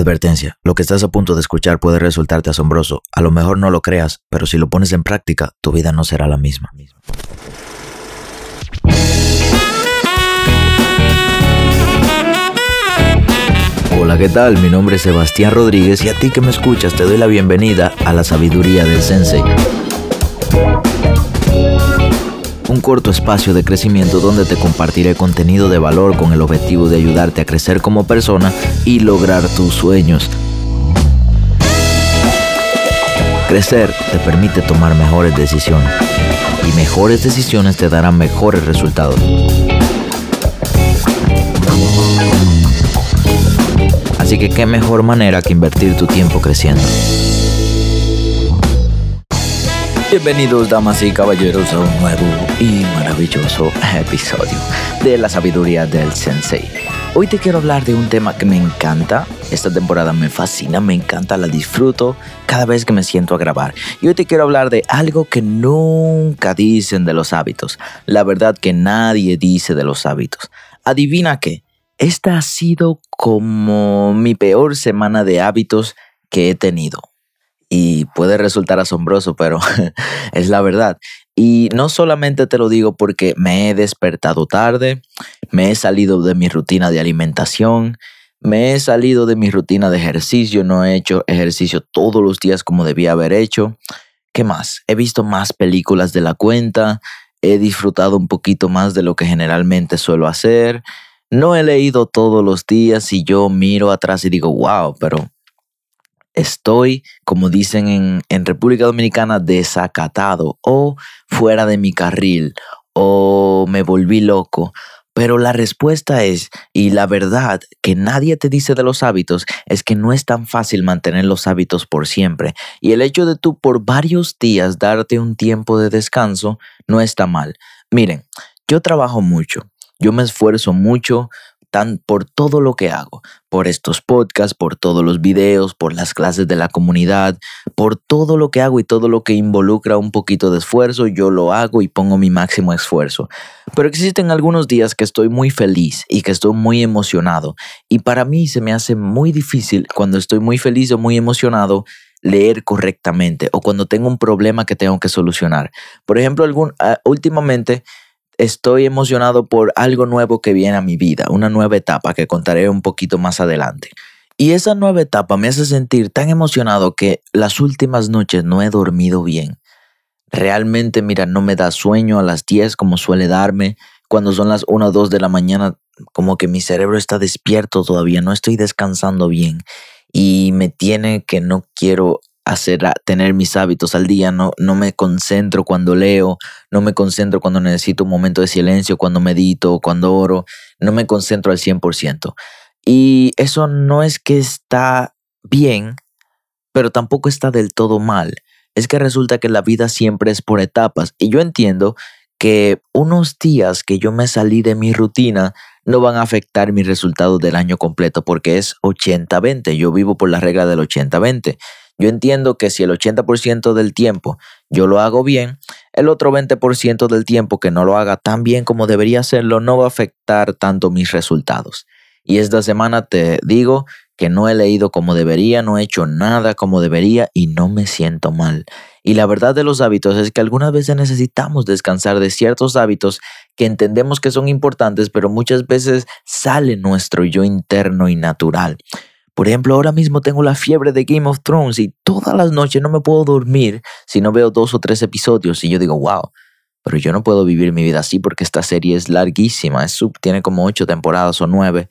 Advertencia, lo que estás a punto de escuchar puede resultarte asombroso. A lo mejor no lo creas, pero si lo pones en práctica, tu vida no será la misma. Hola, ¿qué tal? Mi nombre es Sebastián Rodríguez y a ti que me escuchas te doy la bienvenida a la sabiduría del Sensei un corto espacio de crecimiento donde te compartiré contenido de valor con el objetivo de ayudarte a crecer como persona y lograr tus sueños. Crecer te permite tomar mejores decisiones y mejores decisiones te darán mejores resultados. Así que qué mejor manera que invertir tu tiempo creciendo. Bienvenidos damas y caballeros a un nuevo y maravilloso episodio de la sabiduría del sensei. Hoy te quiero hablar de un tema que me encanta, esta temporada me fascina, me encanta, la disfruto cada vez que me siento a grabar. Y hoy te quiero hablar de algo que nunca dicen de los hábitos, la verdad que nadie dice de los hábitos. Adivina qué, esta ha sido como mi peor semana de hábitos que he tenido y puede resultar asombroso, pero es la verdad. Y no solamente te lo digo porque me he despertado tarde, me he salido de mi rutina de alimentación, me he salido de mi rutina de ejercicio, no he hecho ejercicio todos los días como debía haber hecho. ¿Qué más? He visto más películas de la cuenta, he disfrutado un poquito más de lo que generalmente suelo hacer. No he leído todos los días y yo miro atrás y digo, wow, pero estoy, como dicen en, República Dominicana, desacatado o fuera de mi carril o me volví loco. Pero la respuesta es, y la verdad que nadie te dice de los hábitos, es que no es tan fácil mantener los hábitos por siempre. Y el hecho de tú por varios días darte un tiempo de descanso no está mal. Miren, yo trabajo mucho, yo me esfuerzo mucho por todo lo que hago, por estos podcasts, por todos los videos, por las clases de la comunidad, por todo lo que hago y todo lo que involucra un poquito de esfuerzo, yo lo hago y pongo mi máximo esfuerzo. Pero existen algunos días que estoy muy feliz y que estoy muy emocionado y para mí se me hace muy difícil cuando estoy muy feliz o muy emocionado leer correctamente o cuando tengo un problema que tengo que solucionar. Por ejemplo, algún, ah, últimamente estoy emocionado por algo nuevo que viene a mi vida, una nueva etapa que contaré un poquito más adelante. Y esa nueva etapa me hace sentir tan emocionado que las últimas noches no he dormido bien. Realmente, mira, no me da sueño a las 10 como suele darme. Cuando son las 1 o 2 de la mañana, como que mi cerebro está despierto todavía, no estoy descansando bien. Y me tiene que no quiero hacer, tener mis hábitos al día, no, no me concentro cuando leo, no me concentro cuando necesito un momento de silencio, cuando medito, cuando oro, no me concentro al 100%. Y eso no es que está bien, pero tampoco está del todo mal. Es que resulta que la vida siempre es por etapas. Y yo entiendo que unos días que yo me salí de mi rutina no van a afectar mi resultado del año completo porque es 80-20. Yo vivo por la regla del 80-20. Yo entiendo que si el 80% del tiempo yo lo hago bien, el otro 20% del tiempo que no lo haga tan bien como debería hacerlo no va a afectar tanto mis resultados. Y esta semana te digo que no he leído como debería, no he hecho nada como debería y no me siento mal. Y la verdad de los hábitos es que algunas veces necesitamos descansar de ciertos hábitos que entendemos que son importantes, pero muchas veces sale nuestro yo interno y natural. Por ejemplo, ahora mismo tengo la fiebre de Game of Thrones y todas las noches no me puedo dormir si no veo dos o tres episodios y yo digo, wow, pero yo no puedo vivir mi vida así porque esta serie es larguísima, es tiene como ocho temporadas o nueve,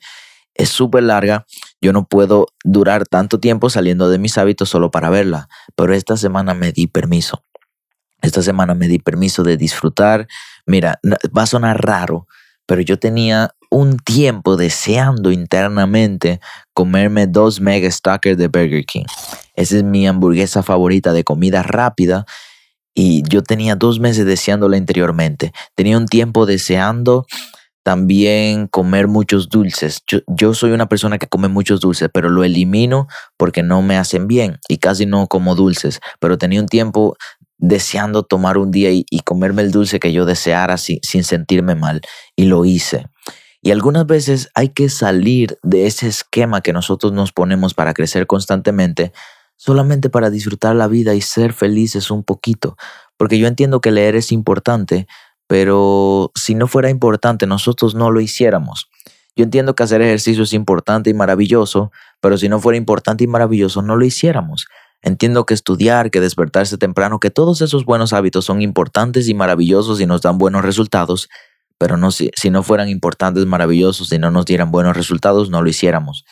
es súper larga, yo no puedo durar tanto tiempo saliendo de mis hábitos solo para verla, pero esta semana me di permiso. Esta semana me di permiso de disfrutar. Mira, va a sonar raro, pero yo tenía un tiempo deseando internamente comerme dos Mega Stackers de Burger King. Esa es mi hamburguesa favorita de comida rápida y yo tenía dos meses deseándola interiormente. Tenía un tiempo deseando también comer muchos dulces. Yo, yo, soy una persona que come muchos dulces, pero lo elimino porque no me hacen bien y casi no como dulces. Pero tenía un tiempo deseando tomar un día y, comerme el dulce que yo deseara sin sentirme mal y lo hice. Y algunas veces hay que salir de ese esquema que nosotros nos ponemos para crecer constantemente, solamente para disfrutar la vida y ser felices un poquito. Porque yo entiendo que leer es importante, pero si no fuera importante nosotros no lo hiciéramos. Yo entiendo que hacer ejercicio es importante y maravilloso, pero si no fuera importante y maravilloso no lo hiciéramos. Entiendo que estudiar, que despertarse temprano, que todos esos buenos hábitos son importantes y maravillosos y nos dan buenos resultados, pero no si, si no fueran importantes, maravillosos y no nos dieran buenos resultados, no lo hiciéramos.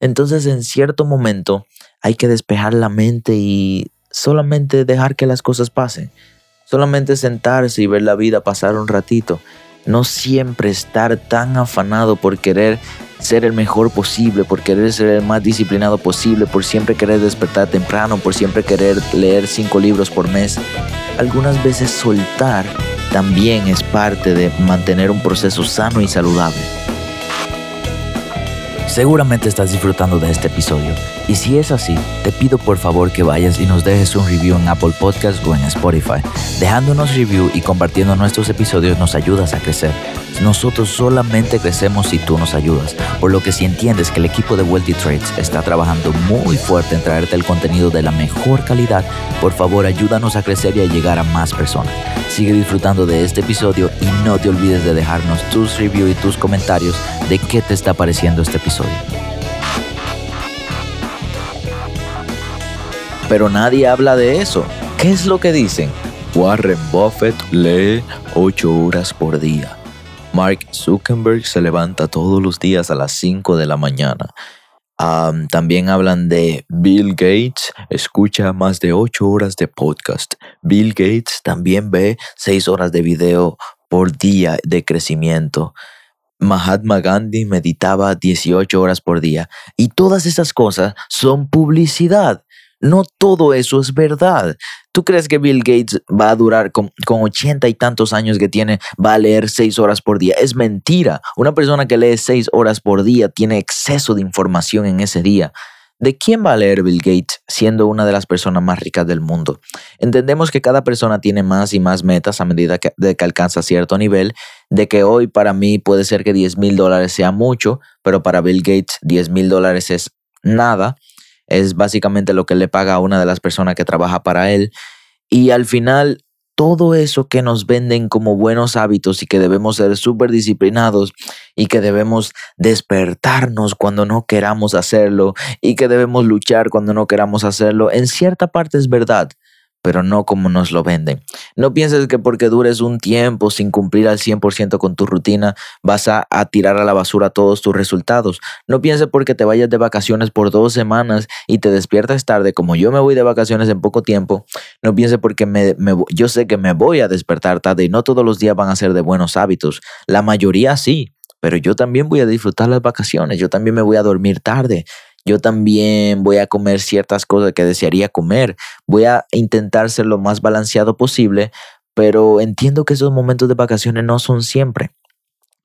Entonces, en cierto momento, hay que despejar la mente y solamente dejar que las cosas pasen. Solamente sentarse y ver la vida pasar un ratito. No siempre estar tan afanado por querer ser el mejor posible, por querer ser el más disciplinado posible, por siempre querer despertar temprano, por siempre querer leer cinco libros por mes. Algunas veces soltar también es parte de mantener un proceso sano y saludable. Seguramente estás disfrutando de este episodio y si es así, te pido por favor que vayas y nos dejes un review en Apple Podcast o en Spotify. Dejándonos review y compartiendo nuestros episodios nos ayudas a crecer. Nosotros solamente crecemos si tú nos ayudas, por lo que si entiendes que el equipo de Wealthy Trades está trabajando muy fuerte en traerte el contenido de la mejor calidad, por favor ayúdanos a crecer y a llegar a más personas. Sigue disfrutando de este episodio y no te olvides de dejarnos tus reviews y tus comentarios de qué te está pareciendo este episodio. Pero nadie habla de eso. ¿Qué es lo que dicen? Warren Buffett lee 8 horas por día. Mark Zuckerberg se levanta todos los días a las 5 de la mañana. también hablan de Bill Gates, escucha más de 8 horas de podcast. Bill Gates también ve 6 horas de video por día de crecimiento. Mahatma Gandhi meditaba 18 horas por día. Y todas esas cosas son publicidad. No todo eso es verdad. ¿Tú crees que Bill Gates va a durar con, ochenta y tantos años que tiene, va a leer seis horas por día? Es mentira. Una persona que lee seis horas por día tiene exceso de información en ese día. ¿De quién va a leer Bill Gates siendo una de las personas más ricas del mundo? Entendemos que cada persona tiene más y más metas a medida que, de que alcanza cierto nivel, de que hoy para mí puede ser que 10 mil dólares sea mucho, pero para Bill Gates 10 mil dólares es nada es básicamente lo que le paga a una de las personas que trabaja para él. Y al final, todo eso que nos venden como buenos hábitos y que debemos ser súper disciplinados y que debemos despertarnos cuando no queramos hacerlo y que debemos luchar cuando no queramos hacerlo, en cierta parte es verdad pero no como nos lo venden. No pienses que porque dures un tiempo sin cumplir al 100% con tu rutina vas a, tirar a la basura todos tus resultados. No pienses porque te vayas de vacaciones por dos semanas y te despiertas tarde, como yo me voy de vacaciones en poco tiempo. No pienses porque me, yo sé que me voy a despertar tarde y no todos los días van a ser de buenos hábitos. La mayoría sí, pero yo también voy a disfrutar las vacaciones, yo también me voy a dormir tarde, yo también voy a comer ciertas cosas que desearía comer. Voy a intentar ser lo más balanceado posible, pero entiendo que esos momentos de vacaciones no son siempre.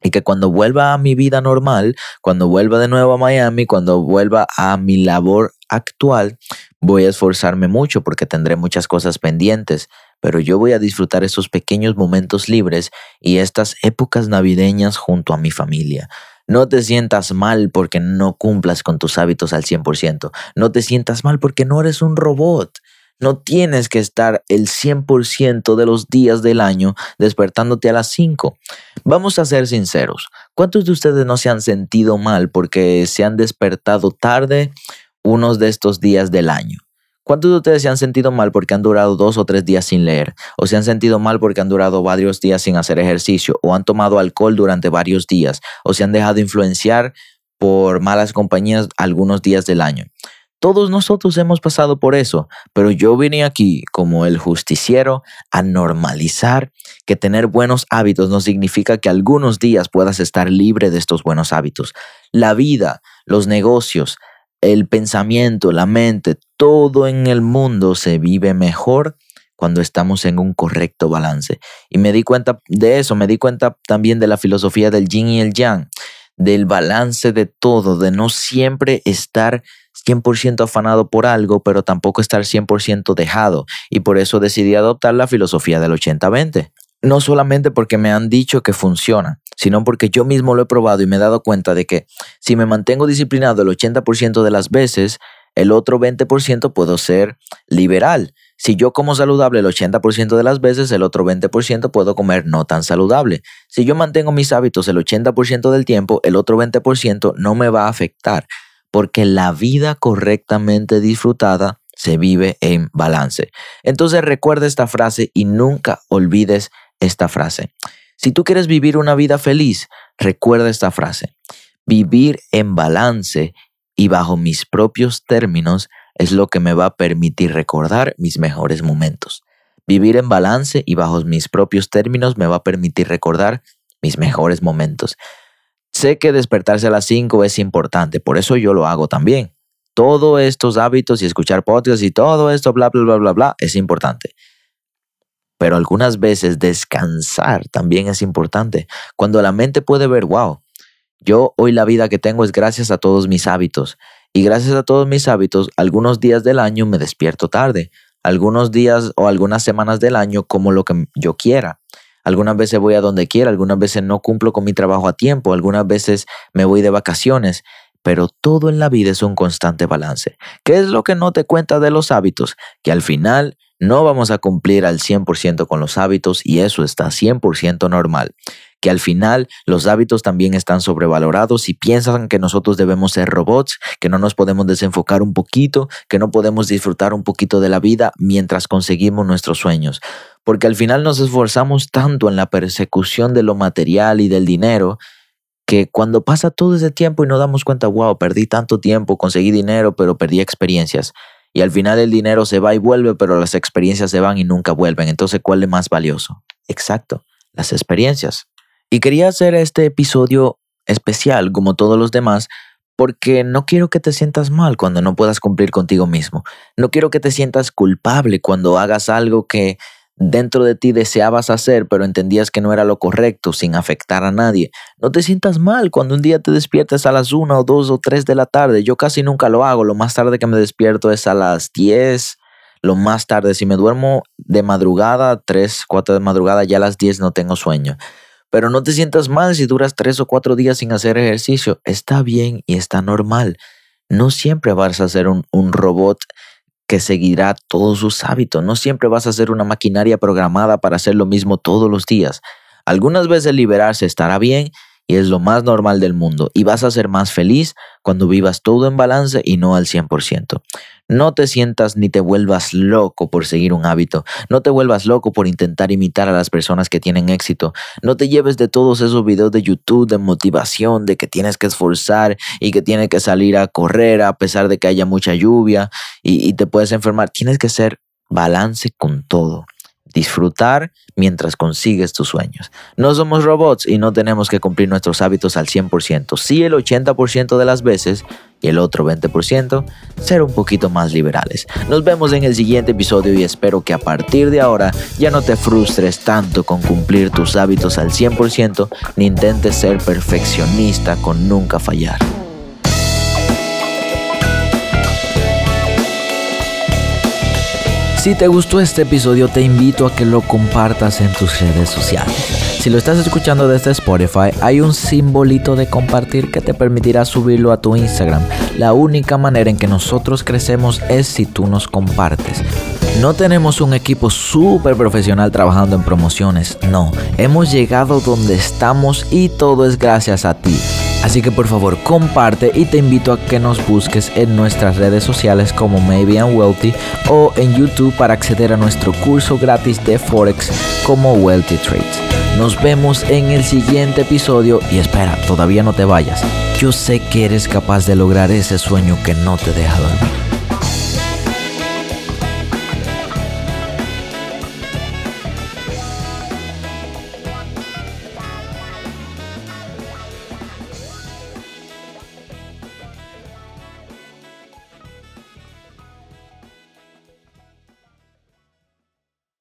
Y que cuando vuelva a mi vida normal, cuando vuelva de nuevo a Miami, cuando vuelva a mi labor actual, voy a esforzarme mucho porque tendré muchas cosas pendientes, pero yo voy a disfrutar esos pequeños momentos libres y estas épocas navideñas junto a mi familia. No te sientas mal porque no cumplas con tus hábitos al 100%. No te sientas mal porque no eres un robot. No tienes que estar el 100% de los días del año despertándote a las 5. Vamos a ser sinceros. ¿Cuántos de ustedes no se han sentido mal porque se han despertado tarde unos de estos días del año? ¿Cuántos de ustedes se han sentido mal porque han durado dos o tres días sin leer? ¿O se han sentido mal porque han durado varios días sin hacer ejercicio? ¿O han tomado alcohol durante varios días? ¿O se han dejado influenciar por malas compañías algunos días del año? Todos nosotros hemos pasado por eso, pero yo vine aquí como el justiciero a normalizar que tener buenos hábitos no significa que algunos días puedas estar libre de estos buenos hábitos. La vida, los negocios, el pensamiento, la mente, todo en el mundo se vive mejor cuando estamos en un correcto balance. Y me di cuenta de eso, me di cuenta también de la filosofía del yin y el yang, del balance de todo, de no siempre estar 100% afanado por algo, pero tampoco estar 100% dejado. Y por eso decidí adoptar la filosofía del 80-20. No solamente porque me han dicho que funciona, sino porque yo mismo lo he probado y me he dado cuenta de que si me mantengo disciplinado el 80% de las veces, el otro 20% puedo ser liberal. Si yo como saludable el 80% de las veces, el otro 20% puedo comer no tan saludable. Si yo mantengo mis hábitos el 80% del tiempo, el otro 20% no me va a afectar, porque la vida correctamente disfrutada se vive en balance. Entonces recuerda esta frase y nunca olvides esta frase. Si tú quieres vivir una vida feliz, recuerda esta frase. Vivir en balance y bajo mis propios términos es lo que me va a permitir recordar mis mejores momentos. Vivir en balance y bajo mis propios términos me va a permitir recordar mis mejores momentos. Sé que despertarse a las 5 es importante, por eso yo lo hago también. Todos estos hábitos y escuchar podcasts y todo esto, bla, bla, bla, bla, bla, es importante. Pero algunas veces descansar también es importante. Cuando la mente puede ver, wow, yo hoy la vida que tengo es gracias a todos mis hábitos. Y gracias a todos mis hábitos, algunos días del año me despierto tarde. Algunos días o algunas semanas del año como lo que yo quiera. Algunas veces voy a donde quiera, algunas veces no cumplo con mi trabajo a tiempo, algunas veces me voy de vacaciones, pero todo en la vida es un constante balance. ¿Qué es lo que no te cuenta de los hábitos? Que al final no vamos a cumplir al 100% con los hábitos y eso está 100% normal que al final los hábitos también están sobrevalorados y piensan que nosotros debemos ser robots, que no nos podemos desenfocar un poquito, que no podemos disfrutar un poquito de la vida mientras conseguimos nuestros sueños. Porque al final nos esforzamos tanto en la persecución de lo material y del dinero que cuando pasa todo ese tiempo y nos damos cuenta, wow, perdí tanto tiempo, conseguí dinero, pero perdí experiencias. Y al final el dinero se va y vuelve, pero las experiencias se van y nunca vuelven. Entonces, ¿cuál es más valioso? Exacto, las experiencias. Y quería hacer este episodio especial, como todos los demás, porque no quiero que te sientas mal cuando no puedas cumplir contigo mismo. No quiero que te sientas culpable cuando hagas algo que dentro de ti deseabas hacer, pero entendías que no era lo correcto sin afectar a nadie. No te sientas mal cuando un día te despiertes a las 1 o 2 o 3 de la tarde. Yo casi nunca lo hago. Lo más tarde que me despierto es a las 10. Lo más tarde, si me duermo de madrugada, 3, 4 de madrugada, ya a las 10 no tengo sueño. Pero no te sientas mal si duras tres o cuatro días sin hacer ejercicio. Está bien y está normal. No siempre vas a ser un robot que seguirá todos sus hábitos. No siempre vas a ser una maquinaria programada para hacer lo mismo todos los días. Algunas veces liberarse estará bien y es lo más normal del mundo y vas a ser más feliz cuando vivas todo en balance y no al 100%. No te sientas ni te vuelvas loco por seguir un hábito. No te vuelvas loco por intentar imitar a las personas que tienen éxito. No te lleves de todos esos videos de YouTube de motivación, de que tienes que esforzar y que tienes que salir a correr a pesar de que haya mucha lluvia y, y te puedes enfermar. Tienes que ser balance con todo disfrutar mientras consigues tus sueños. No somos robots y no tenemos que cumplir nuestros hábitos al 100%, sí el 80% de las veces y el otro 20% ser un poquito más liberales. Nos vemos en el siguiente episodio y espero que a partir de ahora ya no te frustres tanto con cumplir tus hábitos al 100% ni intentes ser perfeccionista con nunca fallar. Si te gustó este episodio, te invito a que lo compartas en tus redes sociales. Si lo estás escuchando desde Spotify, hay un simbolito de compartir que te permitirá subirlo a tu Instagram. La única manera en que nosotros crecemos es si tú nos compartes. No tenemos un equipo súper profesional trabajando en promociones, no. Hemos llegado donde estamos y todo es gracias a ti. Así que por favor comparte y te invito a que nos busques en nuestras redes sociales como Maybe I'm Wealthy o en YouTube para acceder a nuestro curso gratis de Forex como Wealthy Trades. Nos vemos en el siguiente episodio y espera, todavía no te vayas. Yo sé que eres capaz de lograr ese sueño que no te deja dormir.